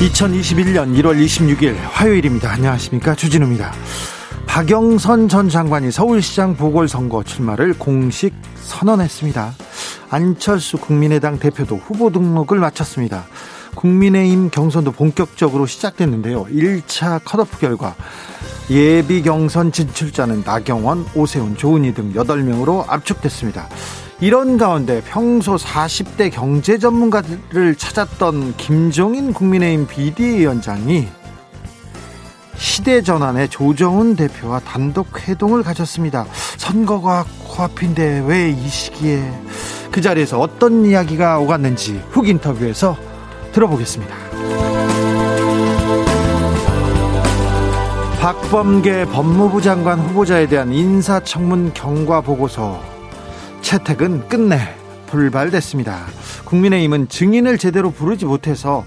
2021년 1월 26일 화요일입니다. 안녕하십니까. 주진우입니다. 박영선 전 장관이 서울시장 보궐선거 출마를 공식 선언했습니다. 안철수 국민의당 대표도 후보 등록을 마쳤습니다. 국민의힘 경선도 본격적으로 시작됐는데요. 1차 컷오프 결과 예비 경선 진출자는 나경원, 오세훈, 조은희 등 8명으로 압축됐습니다. 이런 가운데 평소 40대 경제 전문가들을 찾았던 김종인 국민의힘 비대위원장이 시대 전환의 조정훈 대표와 단독 회동을 가졌습니다. 선거가 코앞인데 왜 이 시기에 그 자리에서 어떤 이야기가 오갔는지 훅 인터뷰에서 들어보겠습니다. 박범계 법무부 장관 후보자에 대한 인사청문 경과 보고서 채택은 끝내 불발됐습니다. 국민의힘은 증인을 제대로 부르지 못해서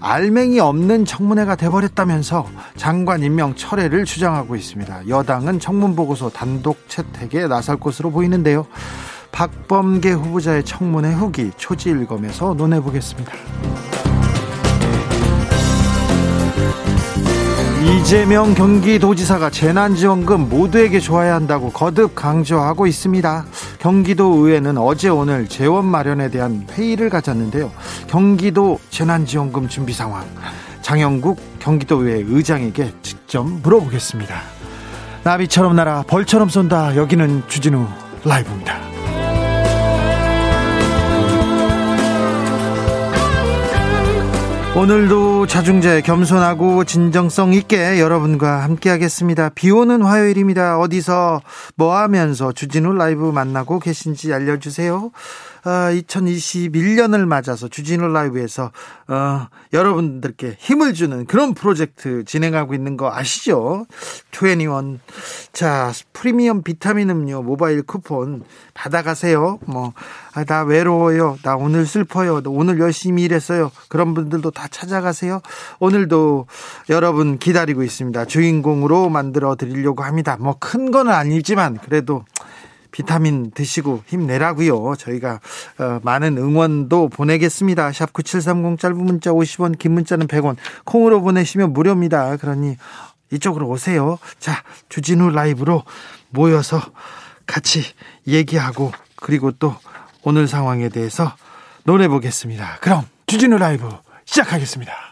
알맹이 없는 청문회가 돼버렸다면서 장관 임명 철회를 주장하고 있습니다. 여당은 청문 보고서 단독 채택에 나설 것으로 보이는데요. 박범계 후보자의 청문회 후기 초지일검에서 논해보겠습니다. 이재명 경기도지사가 재난지원금 모두에게 줘야 한다고 거듭 강조하고 있습니다. 경기도 의회는 어제 오늘 재원 마련에 대한 회의를 가졌는데요. 경기도 재난지원금 준비 상황 장영국 경기도의회 의장에게 직접 물어보겠습니다. 나비처럼 날아 벌처럼 쏜다. 여기는 주진우 라이브입니다. 오늘도 자중재 겸손하고 진정성 있게 여러분과 함께하겠습니다. 비 오는 화요일입니다. 어디서 뭐 하면서 주진우 라이브 만나고 계신지 알려주세요. 어, 2021년을 맞아서 주진우 라이브에서 어, 여러분들께 힘을 주는 그런 프로젝트 진행하고 있는 거 아시죠? 21. 자, 프리미엄 비타민 음료 모바일 쿠폰 받아가세요. 뭐, 아, 나 외로워요. 나 오늘 슬퍼요. 오늘 열심히 일했어요. 그런 분들도 다 찾아가세요. 오늘도 여러분 기다리고 있습니다. 주인공으로 만들어 드리려고 합니다. 뭐큰 거는 아니지만 그래도 비타민 드시고 힘내라고요. 저희가 어, 많은 응원도 보내겠습니다. 샵 9730 짧은 문자 50원 긴 문자는 100원 콩으로 보내시면 무료입니다. 그러니 이쪽으로 오세요. 자 주진우 라이브로 모여서 같이 얘기하고 그리고 또 오늘 상황에 대해서 논해 보겠습니다. 그럼 주진우 라이브 시작하겠습니다.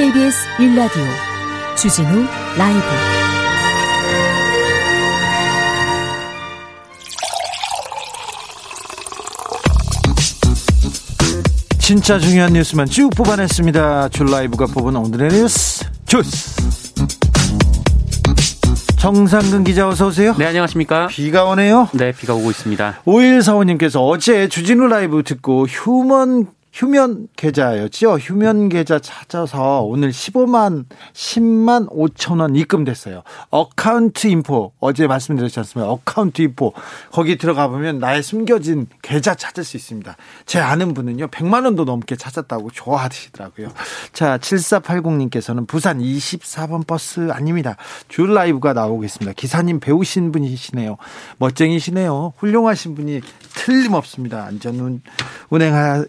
KBS 1라디오 주진우 라이브 진짜 중요한 뉴스만 쭉 뽑아냈습니다. 주 라이브가 뽑은 오늘의 뉴스 주스. 정상근 기자 어서 오세요. 네, 안녕하십니까? 비가 오네요. 네, 비가 오고 있습니다. 5145님께서 어제 주진우 라이브 듣고 휴면 휴면 계좌였죠. 휴면 계좌 찾아서 오늘 15만 10만 5천 원 입금됐어요. 어카운트 인포 어제 말씀드렸지 않습니까? 어카운트 인포 거기 들어가 보면 나의 숨겨진 계좌 찾을 수 있습니다. 제 아는 분은요 100만 원도 넘게 찾았다고 좋아하시더라고요. 자 7480님께서는 부산 24번 버스 아닙니다. 주 라이브가 나오고 있습니다. 기사님 배우신 분이시네요. 멋쟁이시네요. 훌륭하신 분이 틀림없습니다. 안전 운행하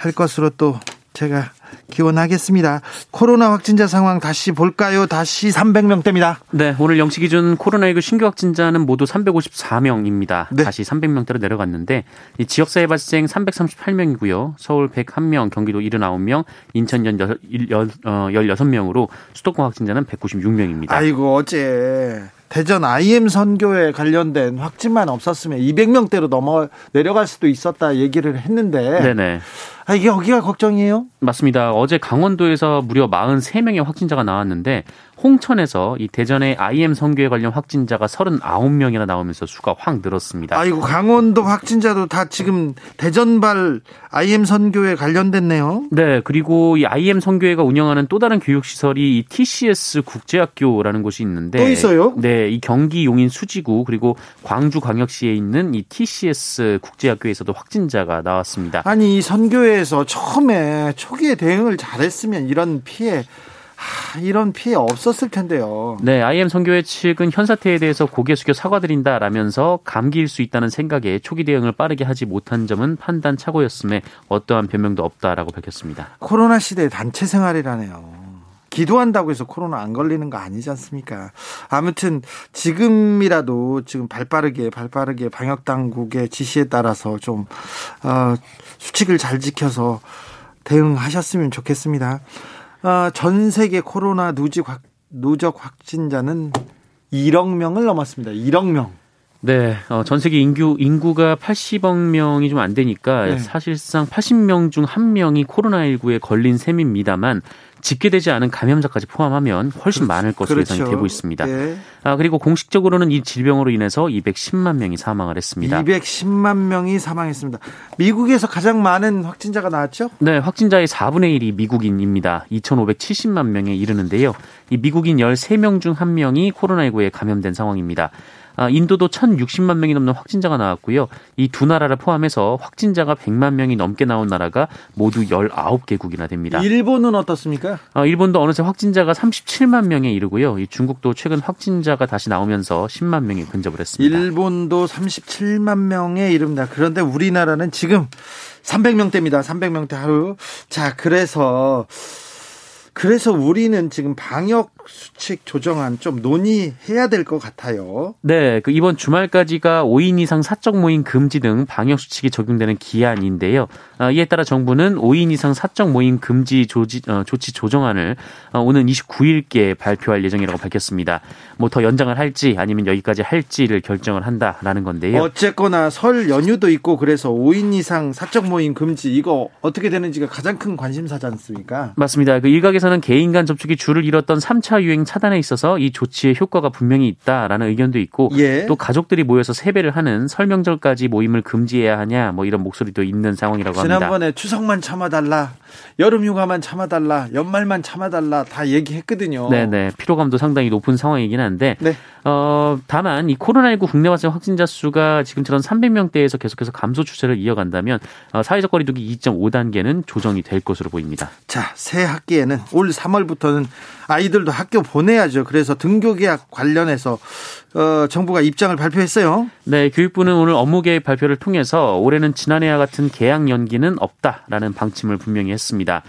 할 것으로 또 제가 기원하겠습니다. 코로나 확진자 상황 다시 볼까요? 다시 300명대입니다. 네, 오늘 영시 기준 코로나19 신규 확진자는 모두 354명입니다. 네. 다시 300명대로 내려갔는데 이 지역사회 발생 338명이고요. 서울 101명, 경기도 79명, 인천 연 16명으로 수도권 확진자는 196명입니다. 아이고 어제 대전 IM 선교에 관련된 확진만 없었으면 200명대로 넘어 내려갈 수도 있었다 얘기를 했는데 네네. 아, 이게 여기가 걱정이에요? 맞습니다. 어제 강원도에서 무려 43명의 확진자가 나왔는데 홍천에서 이 대전의 IM 선교에 관련 확진자가 39명이나 나오면서 수가 확 늘었습니다. 아이고 강원도 확진자도 다 지금 대전발 IM 선교에 관련됐네요. 네, 그리고 이 IM 선교회가 운영하는 또 다른 교육 시설이 이 TCS 국제학교라는 곳이 있는데 또 있어요? 네, 이 경기 용인 수지구 그리고 광주 광역시에 있는 이 TCS 국제학교에서도 확진자가 나왔습니다. 아니 이 선교회에서 처음에 초기에 대응을 잘했으면 이런 피해 이런 피해 없었을 텐데요. 네, IM 선교회 측은 현 사태에 대해서 고개 숙여 사과드린다라면서 감기일 수 있다는 생각에 초기 대응을 빠르게 하지 못한 점은 판단 착오였음에 어떠한 변명도 없다라고 밝혔습니다. 코로나 시대 단체 생활이라네요. 기도한다고 해서 코로나 안 걸리는 거 아니지 않습니까? 아무튼 지금이라도 지금 발빠르게 발빠르게 방역 당국의 지시에 따라서 좀 어, 수칙을 잘 지켜서 대응하셨으면 좋겠습니다. 어, 전 세계 코로나 누적, 확진자는 1억 명을 넘었습니다. 1억 명. 네, 어, 전 세계 인구 인구가 80억 명이 좀 안 되니까 네. 사실상 80명 중 한 명이 코로나19에 걸린 셈입니다만 집계되지 않은 감염자까지 포함하면 훨씬 많을 것으로 그렇죠. 예상이 되고 있습니다. 네. 아, 그리고 공식적으로는 이 질병으로 인해서 210만 명이 사망을 했습니다. 210만 명이 사망했습니다. 미국에서 가장 많은 확진자가 나왔죠? 네, 확진자의 4분의 1이 미국인입니다. 2,570만 명에 이르는데요. 이 미국인 13명 중 1명이 코로나19에 감염된 상황입니다. 아, 인도도 1,060만 명이 넘는 확진자가 나왔고요. 이 두 나라를 포함해서 확진자가 100만 명이 넘게 나온 나라가 모두 19개국이나 됩니다. 일본은 어떻습니까? 아, 일본도 어느새 확진자가 37만 명에 이르고요. 이 중국도 최근 확진자가 다시 나오면서 10만 명이 근접을 했습니다. 일본도 37만 명에 이릅니다. 그런데 우리나라는 지금 300명대입니다. 300명대 하루. 자, 그래서 그래서 우리는 지금 방역 수칙 조정안 좀 논의해야 될 것 같아요. 네, 그 이번 주말까지가 5인 이상 사적 모임 금지 등 방역 수칙이 적용되는 기한인데요. 아, 이에 따라 정부는 5인 이상 사적 모임 금지 조지, 어, 조치 조정안을 어, 오는 29일께 발표할 예정이라고 밝혔습니다. 뭐 더 연장을 할지 아니면 여기까지 할지를 결정을 한다라는 건데요. 어쨌거나 설 연휴도 있고 그래서 5인 이상 사적 모임 금지 이거 어떻게 되는지가 가장 큰 관심사지 않습니까? 맞습니다. 그 일각에 서는 개인 간 접촉이 줄을 잃었던 3차 유행 차단에 있어서 이 조치의 효과가 분명히 있다라는 의견도 있고 예. 또 가족들이 모여서 세배를 하는 설명절까지 모임을 금지해야 하냐 뭐 이런 목소리도 있는 상황이라고 합니다. 지난번에 추석만 참아달라, 여름휴가만 참아달라, 연말만 참아달라 다 얘기했거든요. 네네 피로감도 상당히 높은 상황이긴 한데 네. 어, 다만 이 코로나19 국내 발생 확진자 수가 지금처럼 300명대에서 계속해서 감소 추세를 이어간다면 어, 사회적 거리두기 2.5단계는 조정이 될 것으로 보입니다. 자, 새 학기에는 올 3월부터는 아이들도 학교 보내야죠. 그래서 등교 계약 관련해서 어, 정부가 입장을 발표했어요. 네, 교육부는 오늘 업무 계획 발표를 통해서 올해는 지난해와 같은 계약 연기는 없다라는 방침을 분명히 했습니다.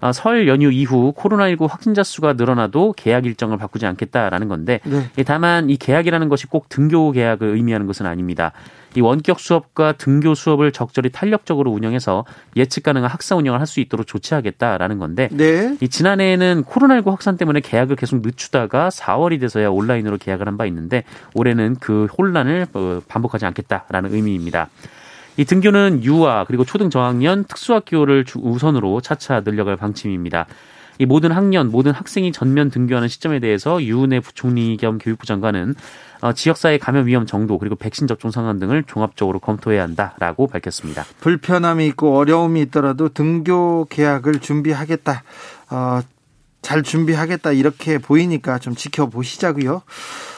어, 설 연휴 이후 코로나19 확진자 수가 늘어나도 계약 일정을 바꾸지 않겠다라는 건데 네. 다만 이 계약이라는 것이 꼭 등교 계약을 의미하는 것은 아닙니다. 이 원격 수업과 등교 수업을 적절히 탄력적으로 운영해서 예측 가능한 학사 운영을 할 수 있도록 조치하겠다라는 건데 네. 이 지난해에는 코로나19 확산 때문에 계약을 계속 늦추다가 4월이 돼서야 온라인으로 계약을 한 바 있는데 올해는 그 혼란을 어, 반복하지 않겠다라는 의미입니다. 이 등교는 유아 그리고 초등 저학년 특수학교를 우선으로 차차 늘려갈 방침입니다. 이 모든 학년, 모든 학생이 전면 등교하는 시점에 대해서 유은혜 부총리 겸 교육부 장관은 어, 지역사회 감염 위험 정도 그리고 백신 접종 상황 등을 종합적으로 검토해야 한다라고 밝혔습니다. 불편함이 있고 어려움이 있더라도 등교 계약을 준비하겠다. 어, 잘 준비하겠다 이렇게 보이니까 좀 지켜보시자고요.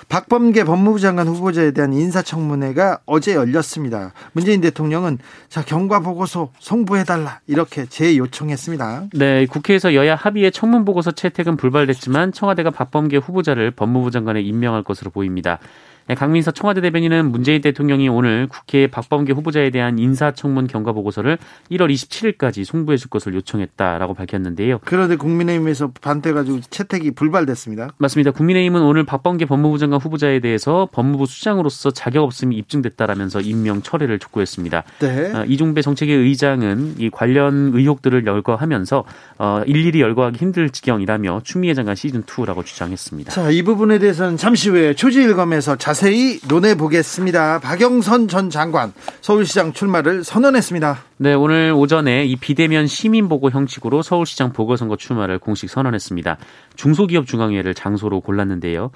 박범계 법무부 장관 후보자에 대한 인사청문회가 어제 열렸습니다. 문재인 대통령은 자 경과 보고서 송부해달라 이렇게 재요청했습니다. 네, 국회에서 여야 합의의 청문 보고서 채택은 불발됐지만 청와대가 박범계 후보자를 법무부 장관에 임명할 것으로 보입니다. 네, 강민서 청와대 대변인은 문재인 대통령이 오늘 국회에 박범계 후보자에 대한 인사청문 경과 보고서를 1월 27일까지 송부해 줄 것을 요청했다라고 밝혔는데요. 그런데 국민의힘에서 반대가지고 채택이 불발됐습니다. 맞습니다. 국민의힘은 오늘 박범계 법무부 장관 후보자에 대해서 법무부 수장으로서 자격 없음이 입증됐다라면서 임명 철회를 촉구했습니다. 네. 어, 이종배 정책위 의장은 이 관련 의혹들을 열거하면서 어, 일일이 열거하기 힘들 지경이라며 추미애 장관 시즌 2라고 주장했습니다. 자, 이 부분에 대해서는 잠시 후에 초지일검에서 자 자세히 논해 보겠습니다. 박영선 전 장관 서울시장 출마를 선언했습니다. 네, 오늘 오전에 이 비대면 시민 보고 형식으로 서울시장 보궐선거 출마를 공식 선언했습니다. 중소기업 중앙회를 장소로 골랐는데요.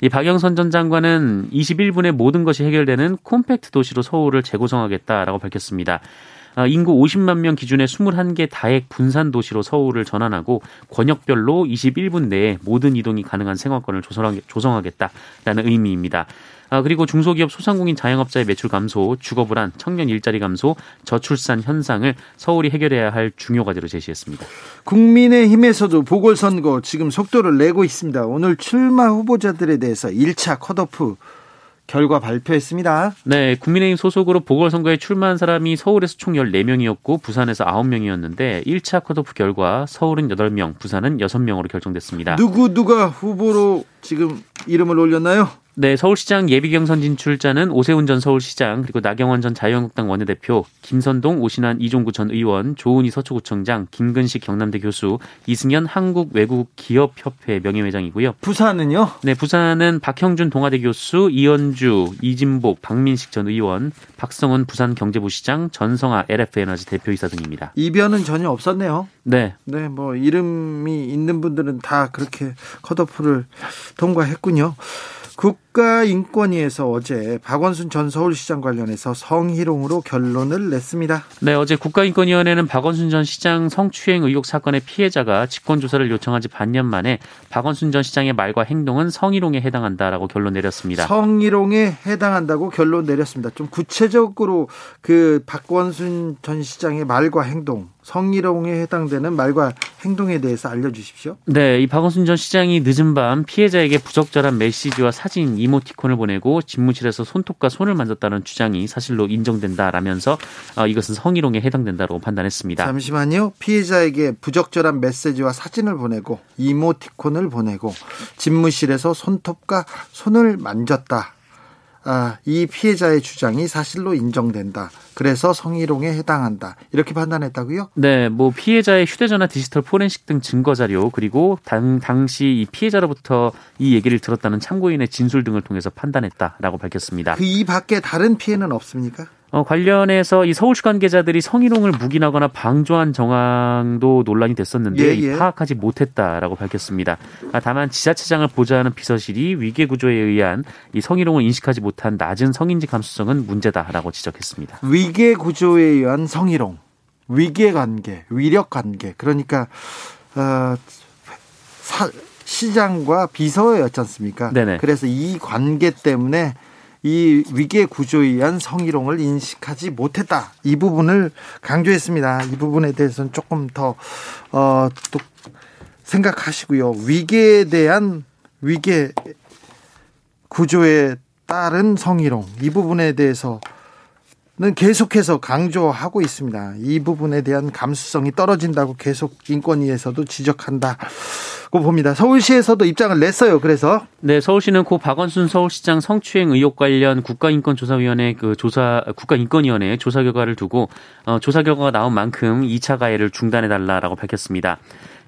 이 박영선 전 장관은 21분에 모든 것이 해결되는 콤팩트 도시로 서울을 재구성하겠다라고 밝혔습니다. 아, 인구 50만 명 기준의 21개 다액 분산 도시로 서울을 전환하고 권역별로 21분 내에 모든 이동이 가능한 생활권을 조성하겠다라는 의미입니다. 아, 그리고 중소기업 소상공인 자영업자의 매출 감소, 주거 불안, 청년 일자리 감소, 저출산 현상을 서울이 해결해야 할 중요 과제로 제시했습니다. 국민의힘에서도 보궐선거 지금 속도를 내고 있습니다. 오늘 출마 후보자들에 대해서 1차 컷오프 결과 발표했습니다. 네, 국민의힘 소속으로 보궐선거에 출마한 사람이 서울에서 총 14명이었고 부산에서 9명이었는데 1차 컷오프 결과 서울은 8명, 부산은 6명으로 결정됐습니다. 누구 누가 후보로 지금 이름을 올렸나요? 네, 서울시장 예비경선 진출자는 오세훈 전 서울시장, 그리고 나경원 전 자유한국당 원내대표, 김선동 오신환 이종구 전 의원, 조은희 서초구청장, 김근식 경남대 교수, 이승현 한국 외국 기업 협회 명예회장이고요. 부산은요? 네, 부산은 박형준 동아대 교수, 이현주, 이진복, 박민식 전 의원, 박성훈 부산 경제부 시장, 전성아 LF에너지 대표이사 등입니다. 이변은 전혀 없었네요. 네. 네, 뭐 이름이 있는 분들은 다 그렇게 컷오프를 통과했군요. 국 가인권위에서 어제 박원순 전 서울시장 관련해서 성희롱으로 결론을 냈습니다. 네, 어제 국가인권위원회는 박원순 전 시장 성추행 의혹 사건의 피해자가 직권조사를 요청한 지 반년 만에 박원순 전 시장의 말과 행동은 성희롱에 해당한다라고 결론 내렸습니다. 성희롱에 해당한다고 결론 내렸습니다. 좀 구체적으로 그 박원순 전 시장의 말과 행동 성희롱에 해당되는 말과 행동에 대해서 알려주십시오. 네, 이 박원순 전 시장이 늦은 밤 피해자에게 부적절한 메시지와 사진, 이모티콘을 보내고 집무실에서 손톱과 손을 만졌다는 주장이 사실로 인정된다라면서 어, 이것은 성희롱에 해당된다고 판단했습니다. 잠시만요. 피해자에게 부적절한 메시지와 사진을 보내고 이모티콘을 보내고 집무실에서 손톱과 손을 만졌다. 아, 이 피해자의 주장이 사실로 인정된다. 그래서 성희롱에 해당한다. 이렇게 판단했다고요? 네, 뭐 피해자의 휴대전화 디지털 포렌식 등 증거 자료 그리고 당, 당시 이 피해자로부터 이 얘기를 들었다는 참고인의 진술 등을 통해서 판단했다라고 밝혔습니다. 그 이 밖에 다른 피해는 없습니까? 어, 관련해서 이 서울시 관계자들이 성희롱을 묵인하거나 방조한 정황도 논란이 됐었는데 예, 예. 파악하지 못했다라고 밝혔습니다. 아, 다만 지자체장을 보좌하는 비서실이 위계 구조에 의한 이 성희롱을 인식하지 못한 낮은 성인지 감수성은 문제다라고 지적했습니다. 위계 구조에 의한 성희롱, 위계 관계, 위력 관계, 그러니까 어, 사, 시장과 비서였지 않습니까? 네네. 그래서 이 관계 때문에 이 위계 구조에 의한 성희롱을 인식하지 못했다. 이 부분을 강조했습니다. 이 부분에 대해서는 조금 더, 어, 또 생각하시고요. 위계에 대한 위계 구조에 따른 성희롱. 이 부분에 대해서 는 계속해서 강조하고 있습니다. 이 부분에 대한 감수성이 떨어진다고 계속 인권위에서도 지적한다. 고 봅니다. 서울시에서도 입장을 냈어요. 그래서 네, 서울시는 고 박원순 서울시장 성추행 의혹 관련 국가인권조사위원회 그 조사 국가인권위원회 조사 결과를 두고 어, 조사 결과가 나온 만큼 2차 가해를 중단해 달라라고 밝혔습니다.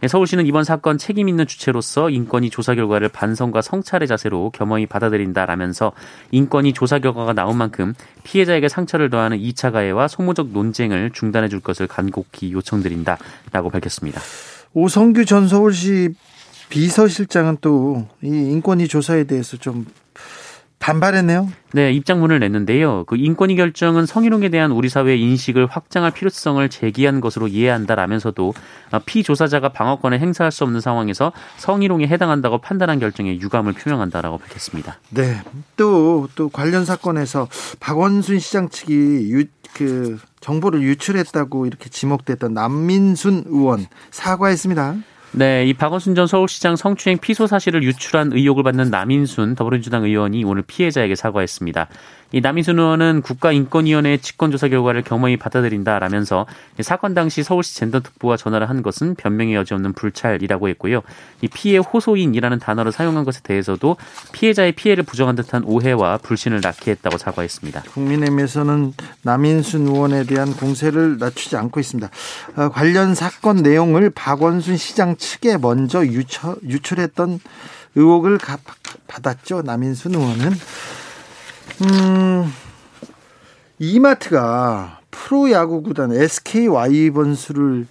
네, 서울시는 이번 사건 책임 있는 주체로서 인권위 조사 결과를 반성과 성찰의 자세로 겸허히 받아들인다라면서 인권위 조사 결과가 나온 만큼 피해자에게 상처를 더하는 2차 가해와 소모적 논쟁을 중단해 줄 것을 간곡히 요청드린다라고 밝혔습니다. 오성규 전 서울시 비서실장은 또 이 인권위 조사에 대해서 좀 반발했네요. 네, 입장문을 냈는데요. 그 인권위 결정은 성희롱에 대한 우리 사회의 인식을 확장할 필요성을 제기한 것으로 이해한다라면서도 피조사자가 방어권을 행사할 수 없는 상황에서 성희롱에 해당한다고 판단한 결정에 유감을 표명한다라고 밝혔습니다. 네, 또또 관련 사건에서 박원순 시장 측이 유, 그 정보를 유출했다고 이렇게 지목됐던 남민순 의원 사과했습니다. 네, 이 박원순 전 서울시장 성추행 피소 사실을 유출한 의혹을 받는 남인순 더불어민주당 의원이 오늘 피해자에게 사과했습니다. 이 남인순 의원은 국가인권위원회의 직권조사 결과를 겸허히 받아들인다라면서 사건 당시 서울시 젠더특보와 전화를 한 것은 변명의 여지 없는 불찰이라고 했고요. 이 피해 호소인이라는 단어를 사용한 것에 대해서도 피해자의 피해를 부정한 듯한 오해와 불신을 낳게 했다고 사과했습니다. 국민의힘에서는 남인순 의원에 대한 공세를 낮추지 않고 있습니다. 어, 관련 사건 내용을 박원순 시장 측에 먼저 유출, 유출했던 의혹을 받았죠. 남인순 의원은 음, 이마트가 프로야구 구단 SK 와이번스를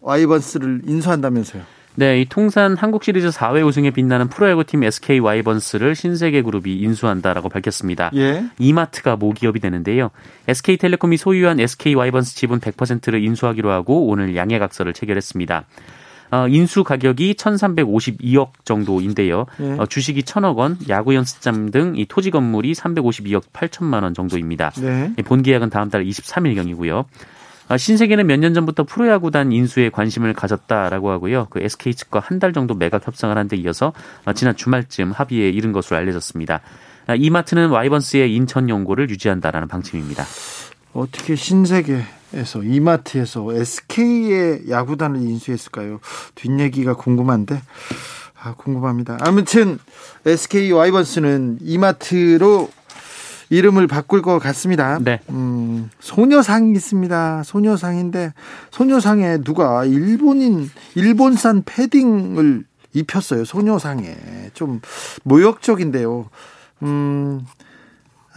와이번스를 인수한다면서요. 네, 이 통산 한국 시리즈 4회 우승에 빛나는 프로야구팀 SK 와이번스를 신세계 그룹이 인수한다라고 밝혔습니다. 예. 이마트가 모기업이 되는데요. SK텔레콤이 소유한 SK 와이번스 지분 100%를 인수하기로 하고 오늘 양해각서를 체결했습니다. 어, 인수 가격이 1,352억 정도인데요. 네. 어, 주식이 1,000억 원, 야구 연습장 등 이 토지 건물이 352억 8천만 원 정도입니다. 네. 본 계약은 다음 달 23일경이고요. 어, 신세계는 몇 년 전부터 프로야구단 인수에 관심을 가졌다라고 하고요. 그 SK 측과 한 달 정도 매각 협상을 한 데 이어서 어, 지난 주말쯤 합의에 이른 것으로 알려졌습니다. 어, 이마트는 와이번스의 인천 연고를 유지한다라는 방침입니다. 어떻게 신세계에서 이마트에서 SK의 야구단을 인수했을까요? 뒷얘기가 궁금한데 아, 궁금합니다. 아무튼 SK 와이번스는 이마트로 이름을 바꿀 것 같습니다. 네. 음, 소녀상이 있습니다. 소녀상인데 소녀상에 누가 일본인 일본산 패딩을 입혔어요. 소녀상에 좀 모욕적인데요. 음,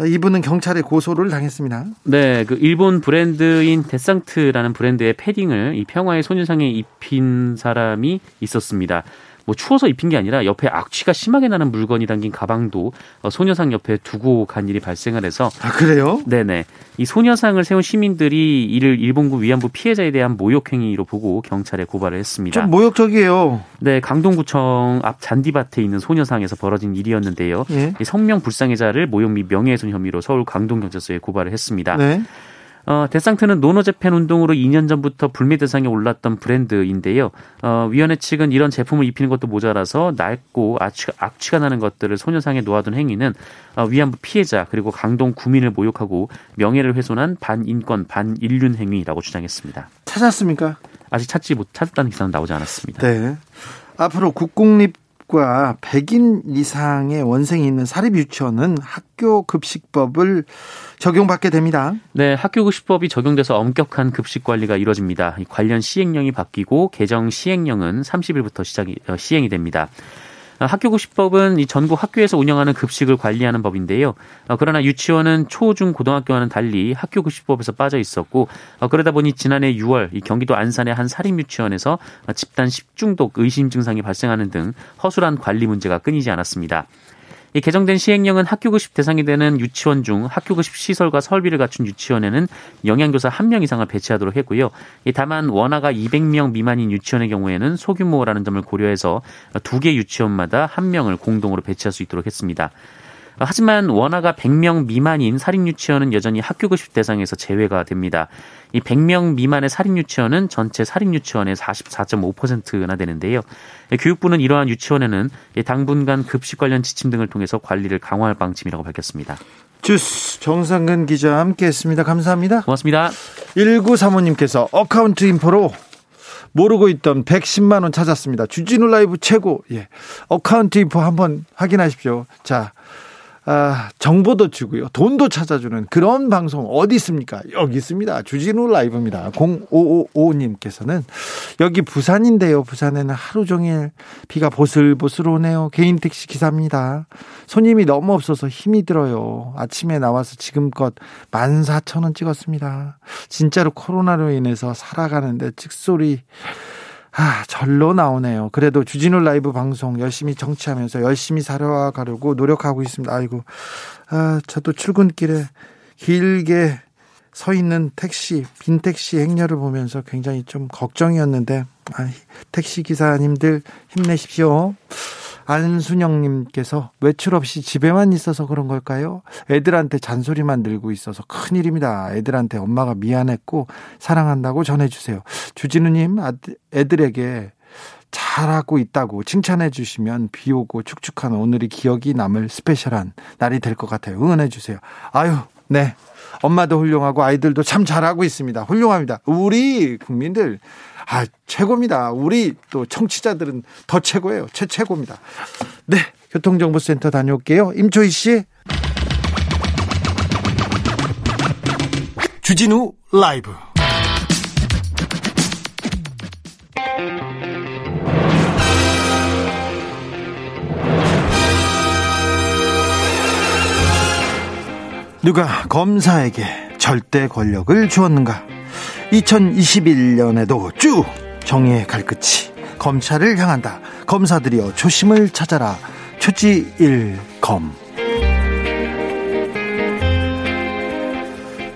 이분은 경찰에 고소를 당했습니다. 네, 그 일본 브랜드인 데상트라는 브랜드의 패딩을 이 평화의 소녀상에 입힌 사람이 있었습니다. 뭐 추워서 입힌 게 아니라 옆에 악취가 심하게 나는 물건이 담긴 가방도 어, 소녀상 옆에 두고 간 일이 발생을 해서 아 그래요? 네네 이 소녀상을 세운 시민들이 이를 일본군 위안부 피해자에 대한 모욕 행위로 보고 경찰에 고발을 했습니다. 좀 모욕적이에요. 네, 강동구청 앞 잔디밭에 있는 소녀상에서 벌어진 일이었는데요. 예? 이 성명 불상해자를 모욕 및 명예훼손 혐의로 서울 강동경찰서에 고발을 했습니다. 네. 어, 데상트는 노노재팬 운동으로 2년 전부터 불매 대상에 올랐던 브랜드인데요. 어, 위원회 측은 이런 제품을 입히는 것도 모자라서 낡고 악취가, 악취가 나는 것들을 소녀상에 놓아둔 행위는 어, 위안부 피해자 그리고 강동 구민을 모욕하고 명예를 훼손한 반인권 반인륜 행위라고 주장했습니다. 찾았습니까? 아직 찾지 못 찾았다는 기사는 나오지 않았습니다. 네. 앞으로 국공립 과 100인 이상의 원생이 있는 사립 유치원은 학교 급식법을 적용받게 됩니다. 네, 학교 급식법이 적용돼서 엄격한 급식 관리가 이루어집니다. 관련 시행령이 바뀌고 개정 시행령은 30일부터 시작이 어, 시행이 됩니다. 학교급식법은 이 전국 학교에서 운영하는 급식을 관리하는 법인데요. 어, 그러나 유치원은 초, 중, 고등학교와는 달리 학교급식법에서 빠져 있었고 어, 그러다 보니 지난해 6월 이 경기도 안산의 한 사립 유치원에서 집단 식중독 의심 증상이 발생하는 등 허술한 관리 문제가 끊이지 않았습니다. 이 개정된 시행령은 학교급식 대상이 되는 유치원 중 학교급식 시설과 설비를 갖춘 유치원에는 영양교사 한명 이상을 배치하도록 했고요. 다만 원화가 200명 미만인 유치원의 경우에는 소규모라는 점을 고려해서 두 개 유치원마다 한 명을 공동으로 배치할 수 있도록 했습니다. 하지만 원아가 100명 미만인 사립유치원은 여전히 학교급식 대상에서 제외가 됩니다. 이 100명 미만의 사립유치원은 전체 사립유치원의 44.5%나 되는데요. 교육부는 이러한 유치원에는 당분간 급식 관련 지침 등을 통해서 관리를 강화할 방침이라고 밝혔습니다. 주스 정상근 기자 함께했습니다. 감사합니다. 고맙습니다. 1935님께서 어카운트 인포로 모르고 있던 110만 원 찾았습니다. 주진우 라이브 최고. 예. 어카운트 인포 한번 확인하십시오. 자, 아, 정보도 주고요. 돈도 찾아주는 그런 방송 어디 있습니까? 여기 있습니다. 주진우 라이브입니다. 0555님께서는 여기 부산인데요. 부산에는 하루 종일 비가 보슬보슬 오네요. 개인 택시 기사입니다. 손님이 너무 없어서 힘이 들어요. 아침에 나와서 지금껏 14,000원 찍었습니다. 진짜로 코로나로 인해서 살아가는데 찍소리 아, 절로 나오네요. 그래도 주진우 라이브 방송 열심히 정치하면서 열심히 살아가려고 노력하고 있습니다. 아이고, 아, 저도 출근길에 길게 서 있는 택시, 빈 택시 행렬을 보면서 굉장히 좀 걱정이었는데, 아, 택시 기사님들 힘내십시오. 안순영님께서 외출 없이 집에만 있어서 그런 걸까요? 애들한테 잔소리만 들고 있어서 큰일입니다. 애들한테 엄마가 미안했고 사랑한다고 전해주세요. 주진우님, 애들에게 잘하고 있다고 칭찬해 주시면 비 오고 축축한 오늘이 기억이 남을 스페셜한 날이 될 것 같아요. 응원해 주세요. 아유, 네. 엄마도 훌륭하고 아이들도 참 잘하고 있습니다. 훌륭합니다. 우리 국민들 아, 최고입니다. 우리 또 청취자들은 더 최고예요. 최 최고입니다. 네. 교통정보센터 다녀올게요. 임초희 씨. 주진우 라이브. 누가 검사에게 절대 권력을 주었는가? 2021년에도 쭉 정의의 갈끝이 검찰을 향한다. 검사들이여 조심을 찾아라. 초지일검.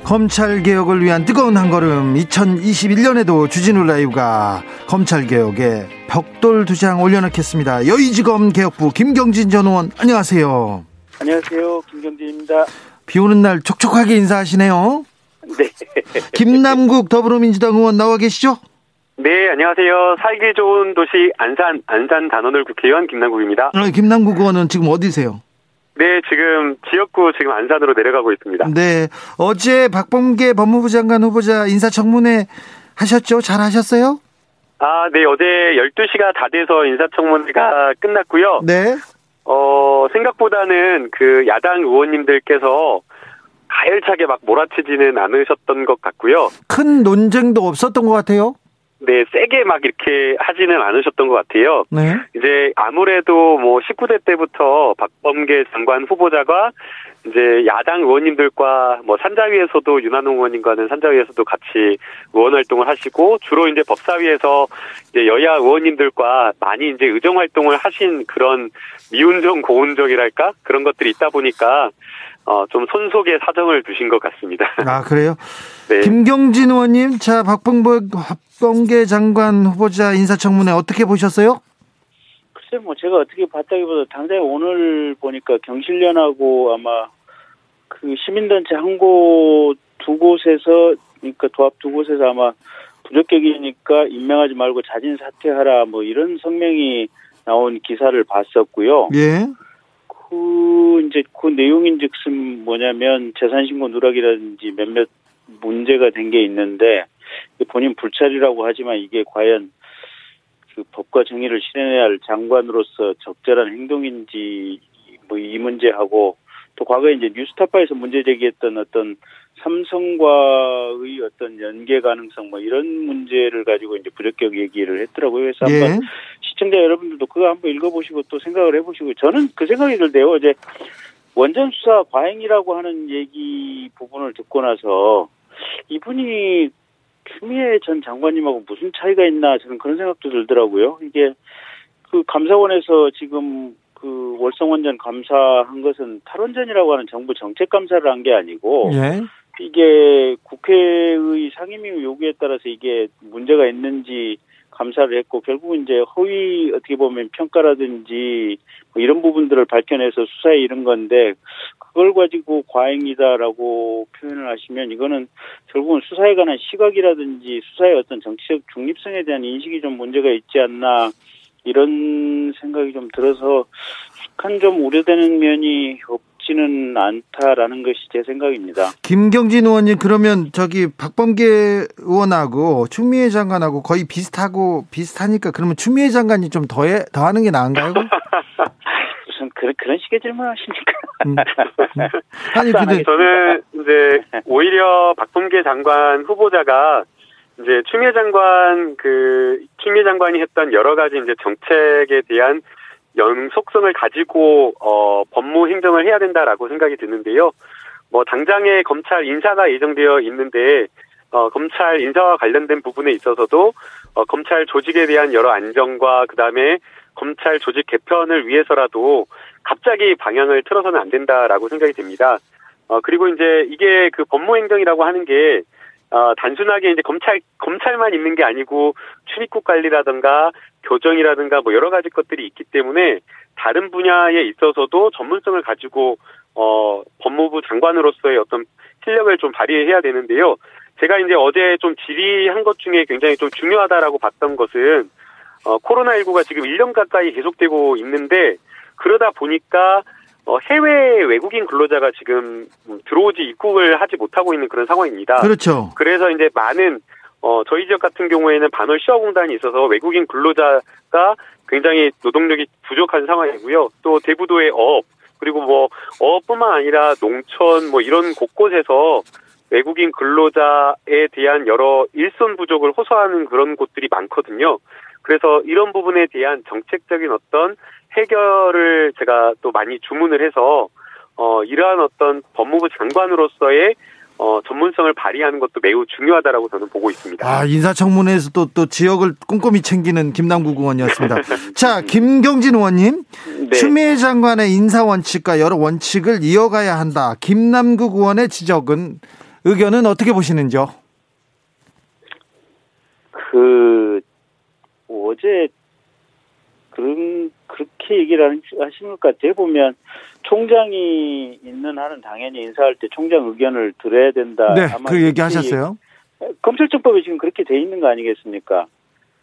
검찰 개혁을 위한 뜨거운 한 걸음 2021년에도 주진우 라이브가 검찰 개혁에 벽돌 두 장 올려놓겠습니다. 여의지검 개혁부 김경진 전 의원 안녕하세요. 안녕하세요. 김경진입니다. 비 오는 날 촉촉하게 인사하시네요. 네. 김남국 더불어민주당 의원 나와 계시죠? 네, 안녕하세요. 살기 좋은 도시 안산, 안산 단원을 국회의원 김남국입니다. 어, 김남국 의원은 지금 어디세요? 네, 지금 지역구 지금 안산으로 내려가고 있습니다. 네. 어제 박범계 법무부 장관 후보자 인사청문회 하셨죠? 잘 하셨어요? 아, 네, 어제 12시가 다 돼서 인사청문회가 끝났고요. 네. 어, 생각보다는 그 야당 의원님들께서 가열차게 막 몰아치지는 않으셨던 것 같고요. 큰 논쟁도 없었던 것 같아요. 네, 세게 막 이렇게 하지는 않으셨던 것 같아요. 네. 이제 아무래도 뭐 19대 때부터 박범계 장관 후보자가 이제 야당 의원님들과 뭐 산자위에서도 윤한홍 의원님과는 산자위에서도 같이 의원 활동을 하시고 주로 이제 법사위에서 이제 여야 의원님들과 많이 이제 의정 활동을 하신 그런 미운정 고운정이랄까 그런 것들이 있다 보니까 어, 좀 손속에 사정을 두신 것 같습니다. 아, 그래요? 네. 김경진 의원님, 자, 박봉계, 박범계 장관 후보자 인사청문회 어떻게 보셨어요? 글쎄 뭐 제가 어떻게 봤다기보다 당장 오늘 보니까 경실련하고 아마 그 시민단체 한곳두 곳에서 그러니까 도합 두 곳에서 아마 부적격이니까 임명하지 말고 자진 사퇴하라 뭐 이런 성명이 나온 기사를 봤었고요. 예. 그 이제 그 내용인즉슨 뭐냐면 재산신고 누락이라든지 몇몇 문제가 된 게 있는데 본인 불찰이라고 하지만 이게 과연 그 법과 정의를 실현해야 할 장관으로서 적절한 행동인지 뭐 이 문제하고 또 과거에 이제 뉴스타파에서 문제 제기했던 어떤 삼성과의 어떤 연계 가능성 뭐 이런 문제를 가지고 이제 부적격 얘기를 했더라고요. 그래서 예. 한번 시청자 여러분들도 그거 한번 읽어보시고 또 생각을 해보시고 저는 그 생각이 들대요. 어제 원전 수사 과잉이라고 하는 얘기 부분을 듣고 나서 이분이 추미애 전 장관님하고 무슨 차이가 있나 저는 그런 생각도 들더라고요. 이게 그 감사원에서 지금 그 월성원전 감사한 것은 탈원전이라고 하는 정부 정책 감사를 한 게 아니고 예. 이게 국회의 상임위 요구에 따라서 이게 문제가 있는지 감사를 했고 결국은 이제 허위 어떻게 보면 평가라든지 뭐 이런 부분들을 밝혀내서 수사에 이른 건데 그걸 가지고 과잉이다라고 표현을 하시면 이거는 결국은 수사에 관한 시각이라든지 수사의 어떤 정치적 중립성에 대한 인식이 좀 문제가 있지 않나 이런 생각이 좀 들어서 약간 좀 우려되는 면이 없 지는 않다라는 것이 제 생각입니다. 김경진 의원님, 그러면 저기 박범계 의원하고 추미애 장관하고 거의 비슷하고 비슷하니까 그러면 추미애 장관이 좀 더해, 더 하는 게 나은가요? 무슨 그런 그런 식의 질문하십니까? 음. 아니, 근데, 저는 이제 오히려 박범계 장관 후보자가 이제 추미애 장관 그 추미애 장관이 했던 여러 가지 이제 정책에 대한 연속성을 가지고 어 법무 행정을 해야 된다라고 생각이 드는데요. 뭐 당장에 검찰 인사가 예정되어 있는데 어 검찰 인사와 관련된 부분에 있어서도 어 검찰 조직에 대한 여러 안정과 그 다음에 검찰 조직 개편을 위해서라도 갑자기 방향을 틀어서는 안 된다라고 생각이 됩니다. 어 그리고 이제 이게 그 법무 행정이라고 하는 게 어, 단순하게 이제 검찰, 검찰만 있는 게 아니고 출입국 관리라든가 교정이라든가 뭐 여러 가지 것들이 있기 때문에 다른 분야에 있어서도 전문성을 가지고 어, 법무부 장관으로서의 어떤 실력을 좀 발휘해야 되는데요. 제가 이제 어제 좀 질의한 것 중에 굉장히 좀 중요하다라고 봤던 것은 어, 코로나19가 지금 1년 가까이 계속되고 있는데 그러다 보니까 어, 해외 외국인 근로자가 지금 들어오지 입국을 하지 못하고 있는 그런 상황입니다. 그렇죠. 그래서 이제 많은 어, 저희 지역 같은 경우에는 반월 시어공단이 있어서 외국인 근로자가 굉장히 노동력이 부족한 상황이고요. 또 대부도의 어업 그리고 뭐 어업뿐만 아니라 농촌 뭐 이런 곳곳에서 외국인 근로자에 대한 여러 일손 부족을 호소하는 그런 곳들이 많거든요. 그래서 이런 부분에 대한 정책적인 어떤 해결을 제가 또 많이 주문을 해서 어 이러한 어떤 법무부 장관으로서의 어, 전문성을 발휘하는 것도 매우 중요하다라고 저는 보고 있습니다. 아, 인사청문회에서도 또 지역을 꼼꼼히 챙기는 김남국 의원이었습니다. 자, 김경진 의원님. 네. 추미애 장관의 인사 원칙과 여러 원칙을 이어가야 한다. 김남국 의원의 지적은, 의견은 어떻게 보시는지요? 그, 어제 그런 그렇게 얘기를 하시는 것 같아요. 보면 총장이 있는 한은 당연히 인사할 때 총장 의견을 들어야 된다. 네, 그 얘기 하셨어요. 검찰청법에 지금 그렇게 돼 있는 거 아니겠습니까?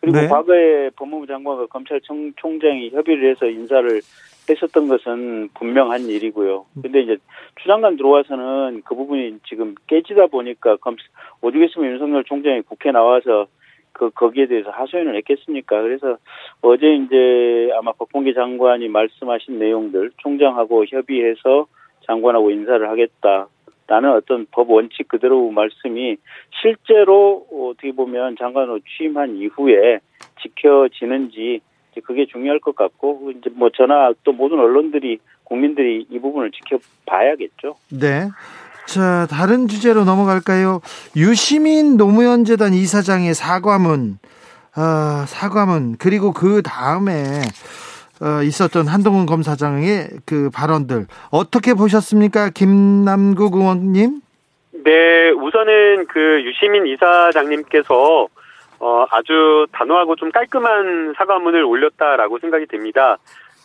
그리고 네. 과거에 법무부 장관과 검찰총장이 협의를 해서 인사를 했었던 것은 분명한 일이고요. 근데 이제 추장관 들어와서는 그 부분이 지금 깨지다 보니까 검 오죽했으면 윤석열 총장이 국회 나와서 그 거기에 대해서 하소연을 했겠습니까? 그래서 어제 이제 아마 박봉기 장관이 말씀하신 내용들 총장하고 협의해서 장관하고 인사를 하겠다 라는 어떤 법 원칙 그대로 말씀이 실제로 어떻게 보면 장관으로 취임한 이후에 지켜지는지 그게 중요할 것 같고 이제 뭐 저나 또 모든 언론들이 국민들이 이 부분을 지켜봐야겠죠. 네. 자, 다른 주제로 넘어갈까요? 유시민 노무현 재단 이사장의 사과문, 어, 사과문, 그리고 그 다음에 어, 있었던 한동훈 검사장의 그 발언들 어떻게 보셨습니까, 김남국 의원님? 네, 우선은 그 유시민 이사장님께서 어, 아주 단호하고 좀 깔끔한 사과문을 올렸다라고 생각이 됩니다.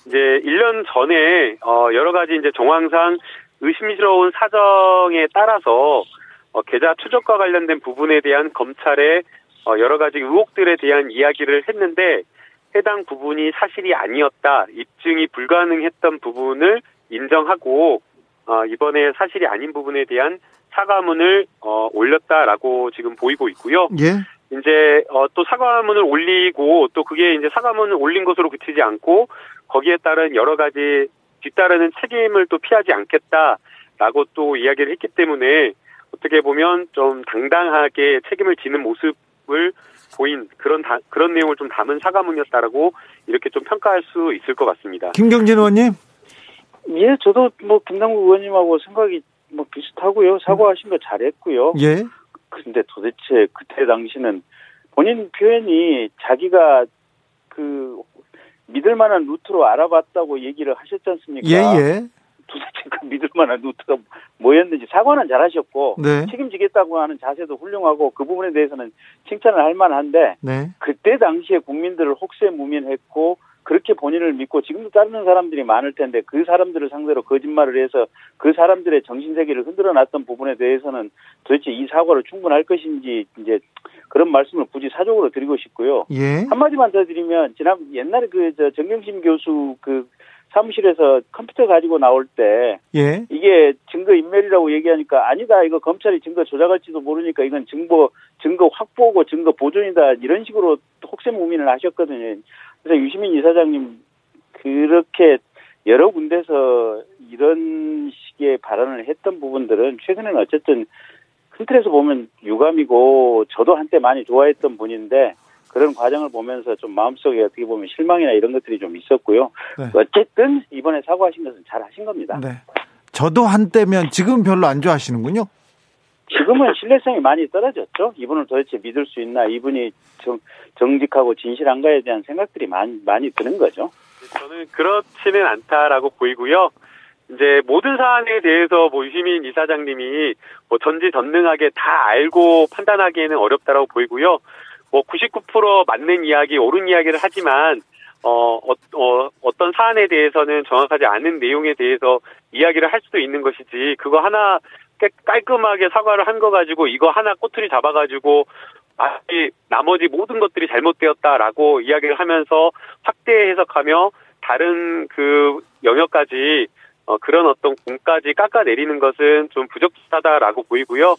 이제 1년 전에 어, 여러 가지 이제 정황상 의심스러운 사정에 따라서 어, 계좌 추적과 관련된 부분에 대한 검찰의 어, 여러 가지 의혹들에 대한 이야기를 했는데 해당 부분이 사실이 아니었다, 입증이 불가능했던 부분을 인정하고 어, 이번에 사실이 아닌 부분에 대한 사과문을 어, 올렸다라고 지금 보이고 있고요. 예. 이제 어, 또 사과문을 올리고 또 그게 이제 사과문을 올린 것으로 그치지 않고 거기에 따른 여러 가지 뒤따르는 책임을 또 피하지 않겠다라고 또 이야기를 했기 때문에 어떻게 보면 좀 당당하게 책임을 지는 모습을 보인 그런 다, 그런 내용을 좀 담은 사과문이었다라고 이렇게 좀 평가할 수 있을 것 같습니다. 김경진 의원님. 예, 저도 뭐 김남국 의원님하고 생각이 뭐 비슷하고요. 사과하신 거 잘했고요. 예. 근데 도대체 그때 당시는 본인 표현이 자기가 그 믿을 만한 루트로 알아봤다고 얘기를 하셨지 않습니까? 예, 예. 도대체 그 믿을 만한 루트가 뭐였는지 사과는 잘 하셨고 네. 책임지겠다고 하는 자세도 훌륭하고 그 부분에 대해서는 칭찬을 할 만한데 네. 그때 당시에 국민들을 혹세무민했고 그렇게 본인을 믿고 지금도 따르는 사람들이 많을 텐데 그 사람들을 상대로 거짓말을 해서 그 사람들의 정신세계를 흔들어 놨던 부분에 대해서는 도대체 이 사과로 충분할 것인지 이제 그런 말씀을 굳이 사적으로 드리고 싶고요. 예. 한마디만 더 드리면 지난 옛날에 그 저 정경심 교수 그 사무실에서 컴퓨터 가지고 나올 때 예. 이게 증거 인멸이라고 얘기하니까 아니다 이거 검찰이 증거 조작할지도 모르니까 이건 증거 증거 확보고 증거 보존이다 이런 식으로 혹세무민을 하셨거든요. 그래서 유시민 이사장님 그렇게 여러 군데서 이런 식의 발언을 했던 부분들은 최근에는 어쨌든 큰 틀에서 보면 유감이고 저도 한때 많이 좋아했던 분인데 그런 과정을 보면서 좀 마음속에 어떻게 보면 실망이나 이런 것들이 좀 있었고요. 네. 어쨌든 이번에 사과하신 것은 잘 하신 겁니다. 네. 저도 한때면 지금 별로 안 좋아하시는군요. 지금은 신뢰성이 많이 떨어졌죠. 이분을 도대체 믿을 수 있나, 이분이 정, 정직하고 진실한가에 대한 생각들이 많이, 많이 드는 거죠. 저는 그렇지는 않다라고 보이고요. 이제 모든 사안에 대해서 뭐 유시민 이사장님이 뭐 전지전능하게 다 알고 판단하기에는 어렵다라고 보이고요. 뭐 99% 맞는 이야기, 옳은 이야기를 하지만 어, 어, 어, 어떤 사안에 대해서는 정확하지 않은 내용에 대해서 이야기를 할 수도 있는 것이지, 그거 하나 깔끔하게 사과를 한 거 가지고 이거 하나 꼬투리 잡아가지고 아직 나머지 모든 것들이 잘못되었다라고 이야기를 하면서 확대 해석하며 다른 그 영역까지 어, 그런 어떤 공까지 깎아내리는 것은 좀 부적절하다라고 보이고요.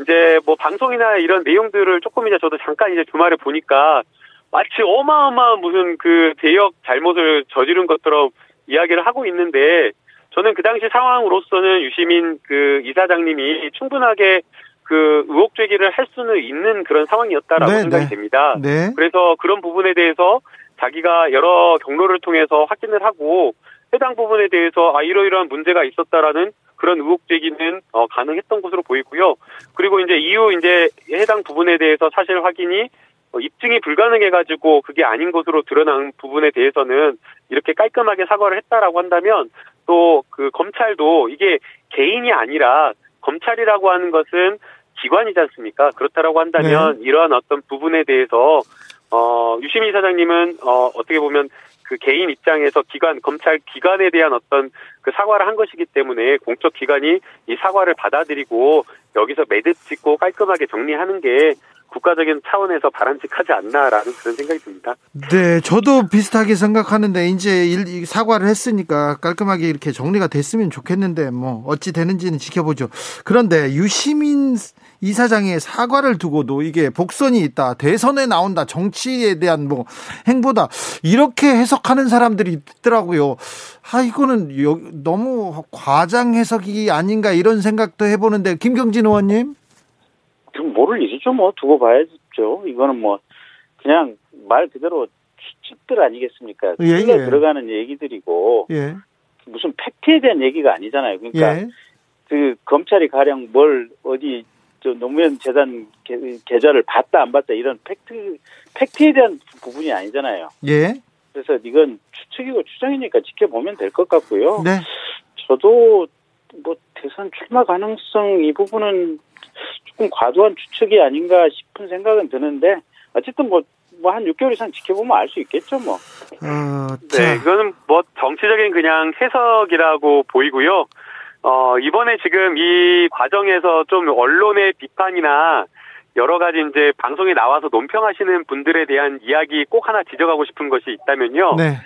이제 뭐 방송이나 이런 내용들을 조금 이제 저도 잠깐 이제 주말에 보니까 마치 어마어마한 무슨 그 대역 잘못을 저지른 것처럼 이야기를 하고 있는데 저는 그 당시 상황으로서는 유시민 그 이사장님이 충분하게 그 의혹 제기를 할 수는 있는 그런 상황이었다라고 네, 생각이 네. 됩니다. 네. 그래서 그런 부분에 대해서 자기가 여러 경로를 통해서 확인을 하고 해당 부분에 대해서 아 이러이러한 문제가 있었다라는 그런 의혹 제기는 어, 가능했던 것으로 보이고요. 그리고 이제 이후 이제 해당 부분에 대해서 사실 확인이 어, 입증이 불가능해가지고 그게 아닌 것으로 드러난 부분에 대해서는 이렇게 깔끔하게 사과를 했다라고 한다면 또 그 검찰도 이게 개인이 아니라 검찰이라고 하는 것은 기관이지 않습니까? 그렇다라고 한다면 네. 이러한 어떤 부분에 대해서 어 유시민 사장님은 어 어떻게 보면 그 개인 입장에서 기관 검찰 기관에 대한 어떤 그 사과를 한 것이기 때문에 공적 기관이 이 사과를 받아들이고 여기서 매듭 짓고 깔끔하게 정리하는 게 국가적인 차원에서 바람직하지 않나라는 그런 생각이 듭니다. 네, 저도 비슷하게 생각하는데 이제 일, 사과를 했으니까 깔끔하게 이렇게 정리가 됐으면 좋겠는데 뭐 어찌 되는지는 지켜보죠. 그런데 유시민 이사장의 사과를 두고도 이게 복선이 있다, 대선에 나온다, 정치에 대한 뭐 행보다 이렇게 해석하는 사람들이 있더라고요. 아 이거는 너무 과장 해석이 아닌가 이런 생각도 해보는데 김경진 의원님. 좀 모를 일이죠. 뭐 두고 봐야죠. 이거는 뭐 그냥 말 그대로 추측들 아니겠습니까? 예, 예. 들어가는 얘기들이고 예. 무슨 팩트에 대한 얘기가 아니잖아요. 그러니까 예. 그 검찰이 가령 뭘 어디 저 노무현 재단 계좌를 봤다 안 봤다 이런 팩트 팩트에 대한 부분이 아니잖아요. 예. 그래서 이건 추측이고 추정이니까 지켜보면 될 것 같고요. 네. 저도 뭐 대선 출마 가능성 이 부분은 조금 과도한 추측이 아닌가 싶은 생각은 드는데 어쨌든 뭐 뭐한 6개월 이상 지켜보면 알 수 있겠죠, 뭐. 어, 네, 이거는 뭐 정치적인 그냥 해석이라고 보이고요. 어, 이번에 지금 이 과정에서 좀 언론의 비판이나 여러 가지 이제 방송에 나와서 논평하시는 분들에 대한 이야기 꼭 하나 지적하고 싶은 것이 있다면요. 네.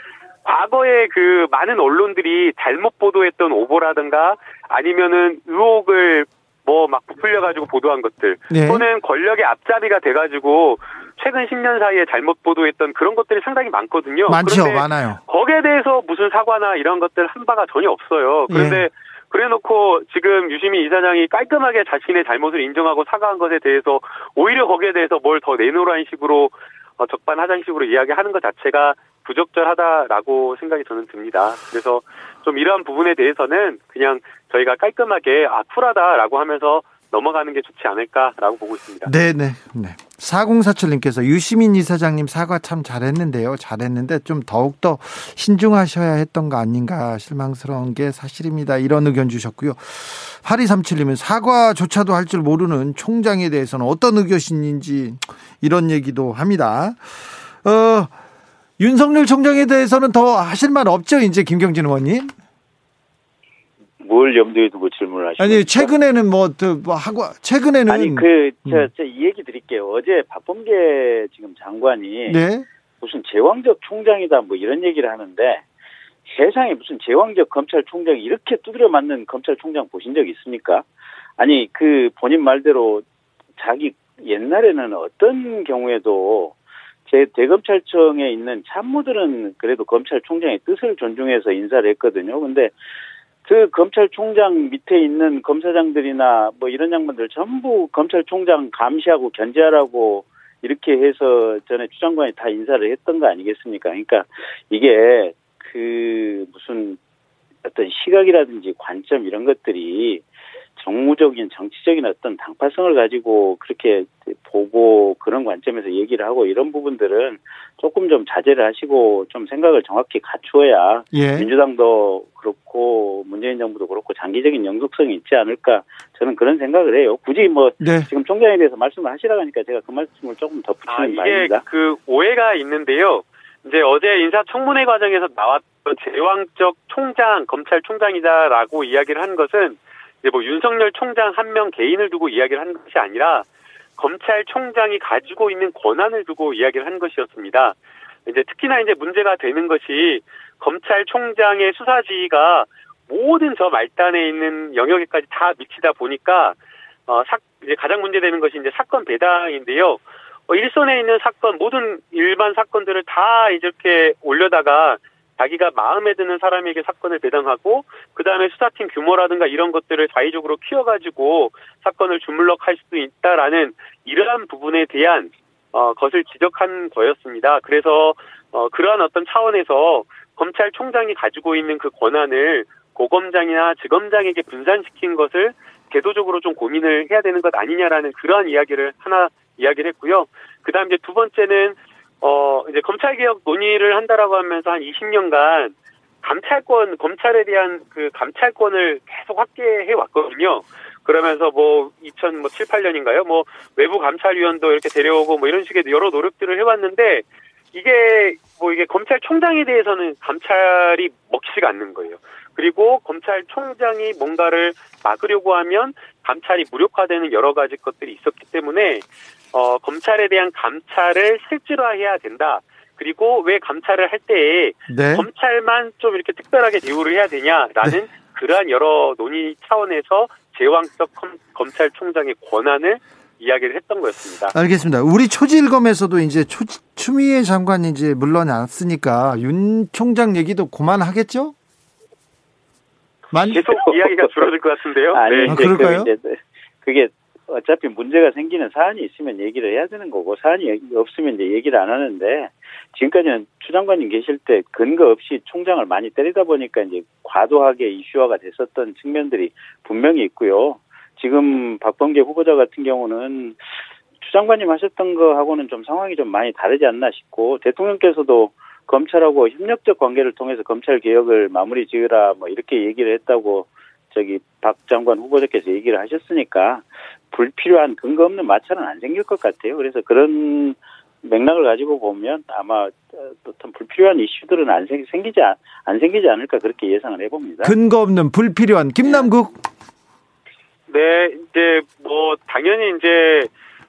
과거에 그 많은 언론들이 잘못 보도했던 오보라든가 아니면은 의혹을 뭐 막 부풀려 가지고 보도한 것들 네. 또는 권력의 앞잡이가 돼 가지고 최근 10년 사이에 잘못 보도했던 그런 것들이 상당히 많거든요. 많죠, 많아요. 거기에 대해서 무슨 사과나 이런 것들 한 바가 전혀 없어요. 그런데 예. 그래놓고 지금 유시민 이사장이 깔끔하게 자신의 잘못을 인정하고 사과한 것에 대해서 오히려 거기에 대해서 뭘 더 내놓으라는 식으로 어, 적반하장식으로 이야기하는 것 자체가 부적절하다라고 생각이 저는 듭니다. 그래서 좀 이러한 부분에 대해서는 그냥 저희가 깔끔하게 아 쿨하다라고 하면서 넘어가는 게 좋지 않을까라고 보고 있습니다. 네네. 네. 4047님께서 유시민 이사장님 사과 참 잘했는데요. 잘했는데 좀 더욱더 신중하셔야 했던 거 아닌가 실망스러운 게 사실입니다. 이런 의견 주셨고요. 8237님은 사과조차도 할 줄 모르는 총장에 대해서는 어떤 의견인지 이런 얘기도 합니다. 어, 윤석열 총장에 대해서는 더 하실 말 없죠, 이제 김경진 의원님? 뭘 염두에 두고 질문을 하시는 아니 최근에는 뭐, 뭐 하고 최근에는 아니 그저이 음. 얘기 드릴게요. 어제 박범계 지금 장관이 네? 무슨 제왕적 총장이다 뭐 이런 얘기를 하는데 세상에 무슨 제왕적 검찰총장이 이렇게 두드려 맞는 검찰총장 보신 적 있습니까? 아니 그 본인 말대로 자기 옛날에는 어떤 경우에도 제 대검찰청에 있는 참모들은 그래도 검찰총장의 뜻을 존중해서 인사를 했거든요. 근데 그 검찰총장 밑에 있는 검사장들이나 뭐 이런 양반들 전부 검찰총장 감시하고 견제하라고 이렇게 해서 전에 추 장관이 다 인사를 했던 거 아니겠습니까? 그러니까 이게 그 무슨 어떤 시각이라든지 관점 이런 것들이 정무적인 정치적인 어떤 당파성을 가지고 그렇게 보고 그런 관점에서 얘기를 하고 이런 부분들은 조금 좀 자제를 하시고 좀 생각을 정확히 갖추어야 예. 민주당도 그렇고 문재인 정부도 그렇고 장기적인 영속성이 있지 않을까 저는 그런 생각을 해요. 굳이 뭐 네. 지금 총장에 대해서 말씀을 하시라고 하니까 제가 그 말씀을 조금 더 붙이는 아, 이게 바입니다. 그 오해가 있는데요. 이제 어제 인사청문회 과정에서 나왔던 제왕적 총장, 검찰총장이다라고 이야기를 한 것은 이제 뭐 윤석열 총장 한 명 개인을 두고 이야기를 한 것이 아니라 검찰총장이 가지고 있는 권한을 두고 이야기를 한 것이었습니다. 이제 특히나 이제 문제가 되는 것이 검찰총장의 수사 지휘가 모든 저 말단에 있는 영역에까지 다 미치다 보니까 어, 사, 이제 가장 문제되는 것이 이제 사건 배당인데요. 어, 일선에 있는 사건 모든 일반 사건들을 다 이렇게 올려다가 자기가 마음에 드는 사람에게 사건을 배당하고 그 다음에 수사팀 규모라든가 이런 것들을 자의적으로 키워가지고 사건을 주물럭할 수도 있다라는 이러한 부분에 대한 어, 것을 지적한 거였습니다. 그래서 어, 그러한 어떤 차원에서 검찰총장이 가지고 있는 그 권한을 고검장이나 지검장에게 분산시킨 것을 제도적으로 좀 고민을 해야 되는 것 아니냐라는 그러한 이야기를 하나 이야기를 했고요. 그 다음 이제 두 번째는 어, 이제 검찰개혁 논의를 한다라고 하면서 한 20년간 감찰권, 검찰에 대한 그 감찰권을 계속 확대해 왔거든요. 그러면서 뭐 2007, 8년인가요? 뭐 외부 감찰위원도 이렇게 데려오고 뭐 이런 식의 여러 노력들을 해왔는데 이게 뭐 이게 검찰총장에 대해서는 감찰이 먹히지가 않는 거예요. 그리고 검찰총장이 뭔가를 막으려고 하면 감찰이 무력화되는 여러 가지 것들이 있었기 때문에 어, 검찰에 대한 감찰을 실질화해야 된다. 그리고 왜 감찰을 할 때에 네. 검찰만 좀 이렇게 특별하게 대우를 해야 되냐라는 네. 그러한 여러 논의 차원에서 제왕적 검 찰총장의 권한을 이야기를 했던 거였습니다. 알겠습니다. 우리 초질검에서도 이제 초, 추미애 장관이 이제 물러났으니까 윤 총장 얘기도 그만하겠죠? 만... 계속 이야기가 줄어들 것 같은데요. 아니, 네. 아, 그럴까요? 그게 어차피 문제가 생기는 사안이 있으면 얘기를 해야 되는 거고 사안이 없으면 이제 얘기를 안 하는데 지금까지는 추 장관님 계실 때 근거 없이 총장을 많이 때리다 보니까 이제 과도하게 이슈화가 됐었던 측면들이 분명히 있고요. 지금 박범계 후보자 같은 경우는 추 장관님 하셨던 거하고는 좀 상황이 좀 많이 다르지 않나 싶고 대통령께서도 검찰하고 협력적 관계를 통해서 검찰 개혁을 마무리 지으라 뭐 이렇게 얘기를 했다고 저기 박 장관 후보자께서 얘기를 하셨으니까 불필요한 근거 없는 마찰은 안 생길 것 같아요. 그래서 그런 맥락을 가지고 보면 아마 어떤 불필요한 이슈들은 안 생기지 안 생기지 않을까 그렇게 예상을 해봅니다. 근거 없는 불필요한 김남국. 네, 이제 뭐 당연히 이제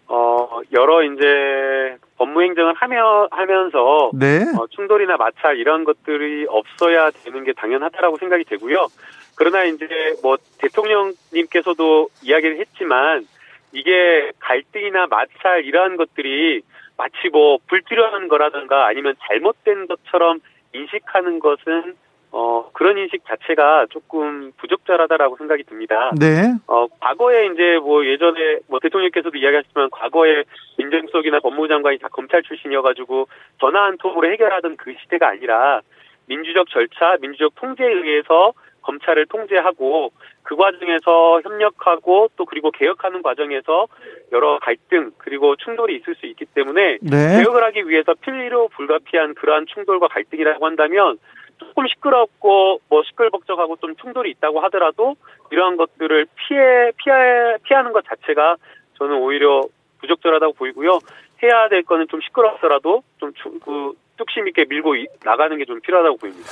어 여러 이제 법무행정을 하며 하면서 네. 어, 충돌이나 마찰 이런 것들이 없어야 되는 게 당연하다라고 생각이 되고요. 그러나 이제 뭐 대통령님께서도 이야기를 했지만 이게 갈등이나 마찰 이러한 것들이 마치 뭐 불필요한 거라든가 아니면 잘못된 것처럼 인식하는 것은 어 그런 인식 자체가 조금 부적절하다라고 생각이 듭니다. 네. 어 과거에 이제 뭐 예전에 뭐 대통령께서도 이야기하셨지만 과거에 민정수석이나 법무장관이 다 검찰 출신이어가지고 전화 한 통으로 해결하던 그 시대가 아니라 민주적 절차, 민주적 통제에 의해서 검찰을 통제하고 그 과정에서 협력하고 또 그리고 개혁하는 과정에서 여러 갈등 그리고 충돌이 있을 수 있기 때문에 네. 개혁을 하기 위해서 필요 불가피한 그러한 충돌과 갈등이라고 한다면 조금 시끄럽고 뭐 시끌벅적하고 좀 충돌이 있다고 하더라도 이러한 것들을 피해 피해 피하는 것 자체가 저는 오히려 부적절하다고 보이고요. 해야 될 거는 좀 시끄럽더라도 좀그 뚝심 있게 밀고 나가는 게 좀 필요하다고 보입니다.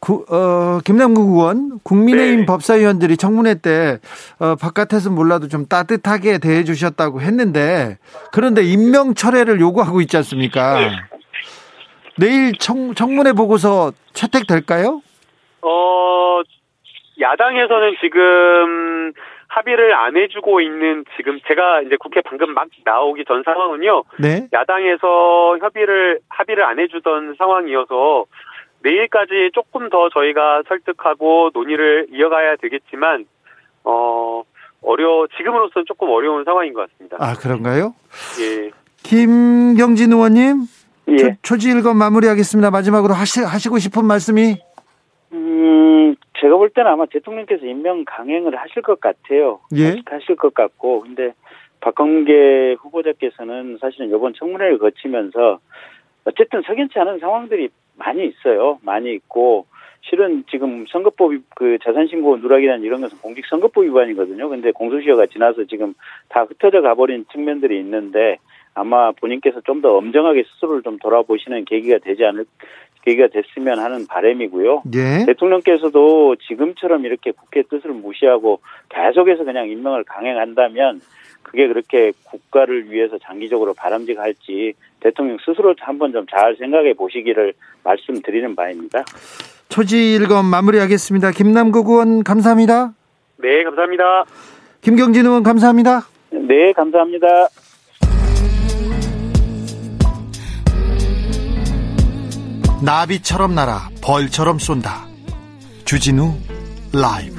구, 어, 김남국 의원, 국민의힘 네. 법사위원들이 청문회 때 어, 바깥에서 몰라도 좀 따뜻하게 대해 주셨다고 했는데 그런데 임명 철회를 요구하고 있지 않습니까? 네. 내일 청, 청문회 보고서 채택될까요? 어, 야당에서는 지금 합의를 안 해주고 있는 지금 제가 이제 국회 방금 막 나오기 전 상황은요. 네. 야당에서 협의를 합의를 안 해주던 상황이어서 내일까지 조금 더 저희가 설득하고 논의를 이어가야 되겠지만 어 어려 지금으로서는 조금 어려운 상황인 것 같습니다. 아 그런가요? 예. 김경진 의원님, 예. 초지일검 마무리하겠습니다. 마지막으로 하시, 하시고 싶은 말씀이 음, 제가 볼 때는 아마 대통령께서 임명 강행을 하실 것 같아요. 예. 하실 것 같고, 근데 박범계 후보자께서는 사실은 이번 청문회를 거치면서 어쨌든 석연치 않은 상황들이 많이 있어요. 많이 있고, 실은 지금 선거법 그 자산신고 누락이라는 이런 것은 공직선거법 위반이거든요. 근데 공소시효가 지나서 지금 다 흩어져 가버린 측면들이 있는데 아마 본인께서 좀 더 엄정하게 스스로를 좀 돌아보시는 계기가 되지 않을 계기가 됐으면 하는 바람이고요. 예. 대통령께서도 지금처럼 이렇게 국회 뜻을 무시하고 계속해서 그냥 임명을 강행한다면 그게 그렇게 국가를 위해서 장기적으로 바람직할지 대통령 스스로 한번 좀 잘 생각해 보시기를 말씀드리는 바입니다. 초지 일검 마무리하겠습니다. 김남국 의원 감사합니다. 네, 감사합니다. 김경진 의원 감사합니다. 네, 감사합니다. 나비처럼 날아 벌처럼 쏜다. 주진우 라이브.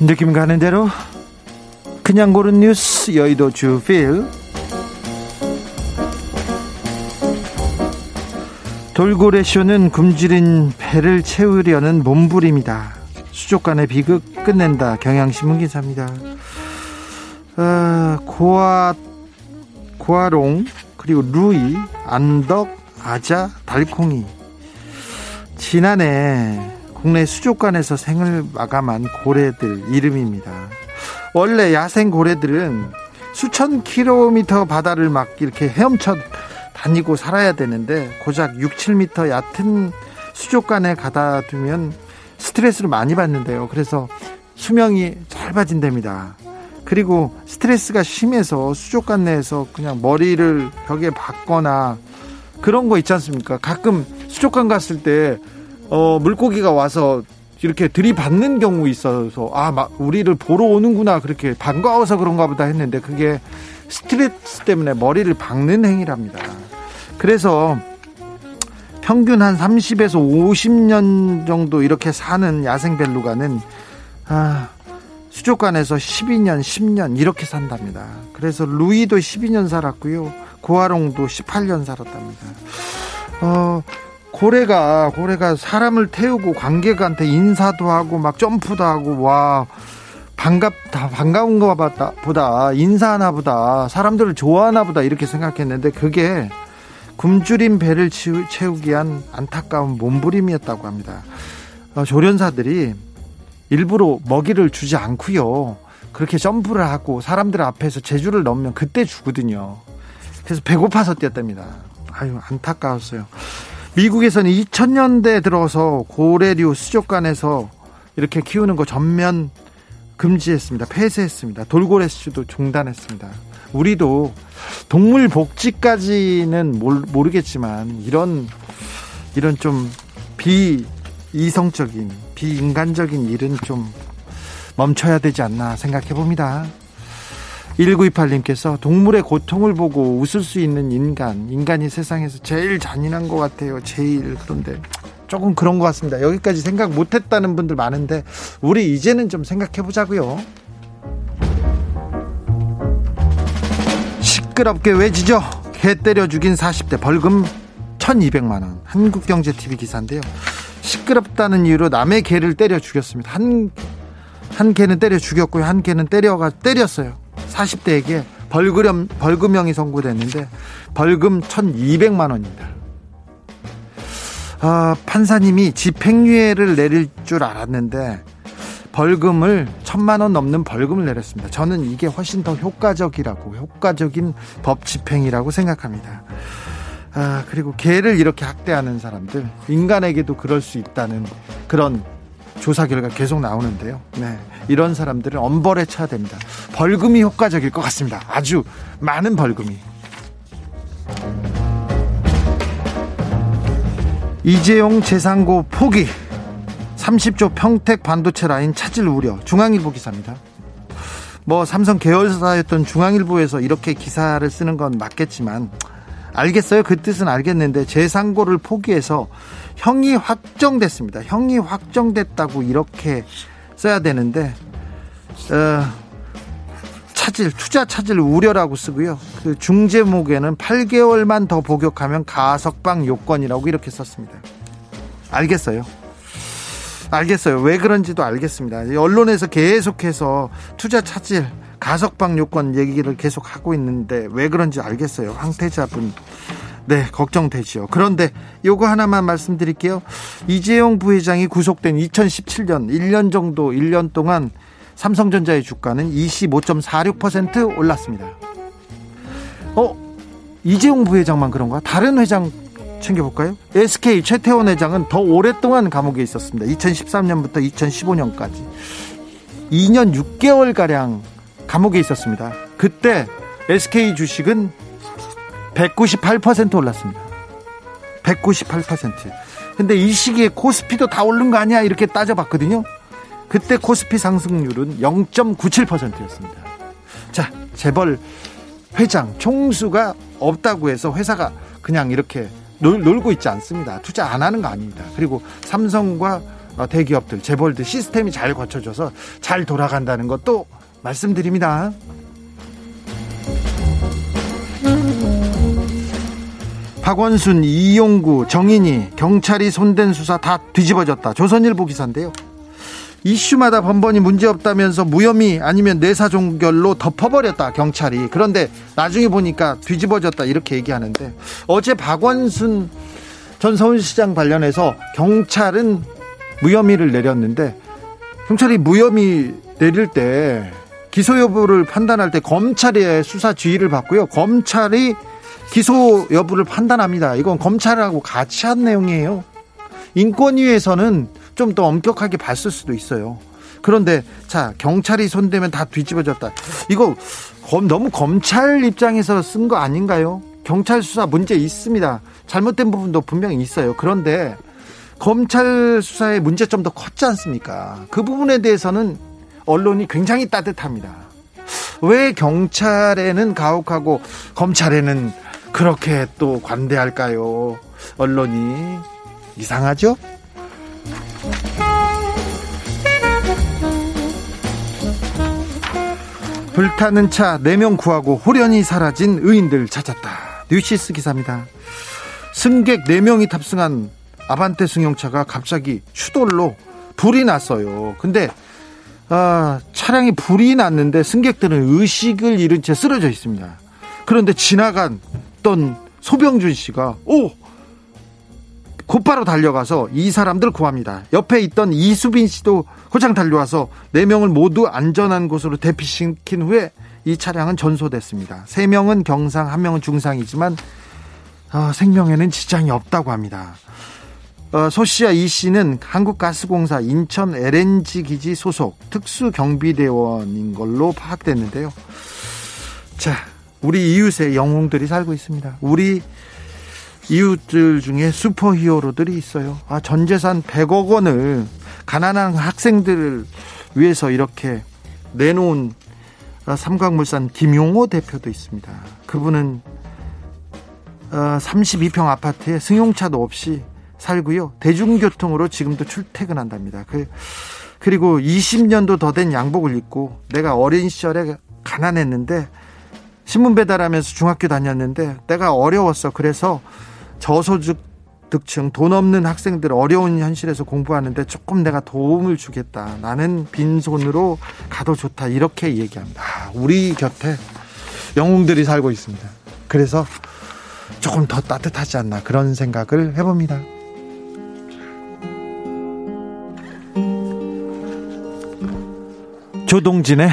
느낌 가는 대로 그냥 고른 뉴스 여의도 주필 돌고래 쇼는 굶주린 배를 채우려는 몸부림이다. 수족관의 비극 끝낸다. 경향신문 기사입니다. 어, 고아 고아롱 그리고 루이 안덕 아자 달콩이 지난해 국내 수족관에서 생을 마감한 고래들 이름입니다. 원래 야생 고래들은 수천 킬로미터 바다를 막 이렇게 헤엄쳐 다니고 살아야 되는데 고작 6, 7미터 얕은 수족관에 가다 두면 스트레스를 많이 받는데요. 그래서 수명이 짧아진답니다. 그리고 스트레스가 심해서 수족관 내에서 그냥 머리를 벽에 박거나 그런 거 있지 않습니까? 가끔 수족관 갔을 때 어, 물고기가 와서 이렇게 들이받는 경우 있어서 아, 막 우리를 보러 오는구나 그렇게 반가워서 그런가 보다 했는데 그게 스트레스 때문에 머리를 박는 행위랍니다. 그래서 평균 한 30에서 50년 정도 이렇게 사는 야생 벨루가는 아, 수족관에서 12년, 10년 이렇게 산답니다. 그래서 루이도 12년 살았고요. 고아롱도 18년 살았답니다. 어, 고래가 고래가 사람을 태우고 관객한테 인사도 하고 막 점프도 하고 와 반갑다 반가운 거 보다 인사하나 보다 사람들을 좋아하나 보다 이렇게 생각했는데 그게 굶주린 배를 채우기 위한 안타까운 몸부림이었다고 합니다. 어, 조련사들이 일부러 먹이를 주지 않고요. 그렇게 점프를 하고 사람들 앞에서 제주를 넘으면 그때 주거든요. 그래서 배고파서 뛰었답니다. 아유 안타까웠어요. 미국에서는 2000년대 들어서 고래류 수족관에서 이렇게 키우는 거 전면 금지했습니다. 폐쇄했습니다. 돌고래 수도 중단했습니다. 우리도 동물 복지까지는 모르겠지만 이런 이런 좀 비이성적인 비인간적인 일은 좀 멈춰야 되지 않나 생각해 봅니다. 1928님께서 동물의 고통을 보고 웃을 수 있는 인간, 인간이 세상에서 제일 잔인한 것 같아요. 제일 그런데 조금 그런 것 같습니다. 여기까지 생각 못했다는 분들 많은데 우리 이제는 좀 생각해 보자고요. 시끄럽게 외지죠. 개 때려 죽인 40대 벌금 1200만 원. 한국경제TV 기사인데요. 시끄럽다는 이유로 남의 개를 때려 죽였습니다. 한, 한 개는 때려 죽였고요. 한 개는 때려가, 때렸어요. 40대에게 벌금, 벌금형이 선고됐는데 벌금 1200만 원입니다. 아, 판사님이 집행유예를 내릴 줄 알았는데 벌금을 천만 원 넘는 벌금을 내렸습니다. 저는 이게 훨씬 더 효과적이라고 효과적인 법 집행이라고 생각합니다. 아, 그리고 개를 이렇게 학대하는 사람들 인간에게도 그럴 수 있다는 그런 조사 결과 계속 나오는데요. 네. 이런 사람들은 엄벌에 쳐야 됩니다. 벌금이 효과적일 것 같습니다. 아주 많은 벌금이. 이재용 재상고 포기 30조 평택 반도체 라인 찾을 우려 중앙일보 기사입니다. 뭐 삼성 계열사였던 중앙일보에서 이렇게 기사를 쓰는 건 맞겠지만 알겠어요. 그 뜻은 알겠는데 재상고를 포기해서 형이 확정됐습니다. 형이 확정됐다고 이렇게 써야 되는데 어, 차질 투자 차질 우려라고 쓰고요. 그 중제목에는 8개월만 더 복역하면 가석방 요건이라고 이렇게 썼습니다. 알겠어요. 알겠어요. 왜 그런지도 알겠습니다. 언론에서 계속해서 투자 차질, 가석방 요건 얘기를 계속 하고 있는데 왜 그런지 알겠어요. 황태자분. 네, 걱정되지요. 그런데 요거 하나만 말씀드릴게요. 이재용 부회장이 구속된 2017년 1년 정도 1년 동안 삼성전자의 주가는 25.46% 올랐습니다. 어? 이재용 부회장만 그런가? 다른 회장 챙겨볼까요? SK 최태원 회장은 더 오랫동안 감옥에 있었습니다. 2013년부터 2015년까지 2년 6개월 가량 감옥에 있었습니다. 그때 SK 주식은 198% 올랐습니다. 198%. 근데 이 시기에 코스피도 다 오른 거 아니야? 이렇게 따져봤거든요. 그때 코스피 상승률은 0.97%였습니다. 자, 재벌 회장, 총수가 없다고 해서 회사가 그냥 이렇게 놀, 놀고 있지 않습니다. 투자 안 하는 거 아닙니다. 그리고 삼성과 대기업들, 재벌들 시스템이 잘 거쳐져서 잘 돌아간다는 것도 말씀드립니다. 박원순, 이용구, 정인이 경찰이 손댄 수사 다 뒤집어졌다. 조선일보 기사인데요. 이슈마다 번번이 문제없다면서 무혐의 아니면 내사 종결로 덮어버렸다 경찰이. 그런데 나중에 보니까 뒤집어졌다 이렇게 얘기하는데 어제 박원순 전 서울시장 관련해서 경찰은 무혐의를 내렸는데 경찰이 무혐의 내릴 때 기소 여부를 판단할 때 검찰의 수사 지휘를 받고요. 검찰이 기소 여부를 판단합니다. 이건 검찰하고 같이 한 내용이에요. 인권위에서는 좀 더 엄격하게 봤을 수도 있어요. 그런데 자 경찰이 손대면 다 뒤집어졌다. 이거 검, 너무 검찰 입장에서 쓴 거 아닌가요? 경찰 수사 문제 있습니다. 잘못된 부분도 분명히 있어요. 그런데 검찰 수사의 문제점도 컸지 않습니까? 그 부분에 대해서는 언론이 굉장히 따뜻합니다. 왜 경찰에는 가혹하고 검찰에는 그렇게 또 관대할까요? 언론이 이상하죠? 불타는 차 4명 구하고 호련히 사라진 의인들 찾았다. 뉴시스 기사입니다. 승객 4명이 탑승한 아반떼 승용차가 갑자기 추돌로 불이 났어요. 근데 아, 차량이 불이 났는데 승객들은 의식을 잃은 채 쓰러져 있습니다. 그런데 지나간 던 소병준 씨가 오 곧바로 달려가서 이 사람들 구합니다. 옆에 있던 이수빈 씨도 고장 달려와서 네 명을 모두 안전한 곳으로 대피시킨 후에 이 차량은 전소됐습니다. 세 명은 경상, 한 명은 중상이지만 어, 생명에는 지장이 없다고 합니다. 어, 소 씨와 이 씨는 한국가스공사 인천 LNG 기지 소속 특수경비대원인 걸로 파악됐는데요. 자, 우리 이웃에 영웅들이 살고 있습니다. 우리 이웃들 중에 슈퍼 히어로들이 있어요. 아, 전 재산 100억 원을 가난한 학생들을 위해서 이렇게 내놓은 삼각물산 김용호 대표도 있습니다. 그분은 32평 어, 아파트에 승용차도 없이 살고요. 대중교통으로 지금도 출퇴근한답니다. 그, 그리고 20년도 더 된 양복을 입고 내가 어린 시절에 가난했는데 신문 배달하면서 중학교 다녔는데 내가 어려웠어. 그래서 저소득층 돈 없는 학생들 어려운 현실에서 공부하는데 조금 내가 도움을 주겠다. 나는 빈손으로 가도 좋다. 이렇게 얘기합니다. 아, 우리 곁에 영웅들이 살고 있습니다. 그래서 조금 더 따뜻하지 않나 그런 생각을 해봅니다. 조동진의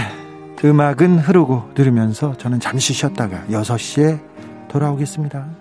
음악은 흐르고 들으면서 저는 잠시 쉬었다가 6시에 돌아오겠습니다.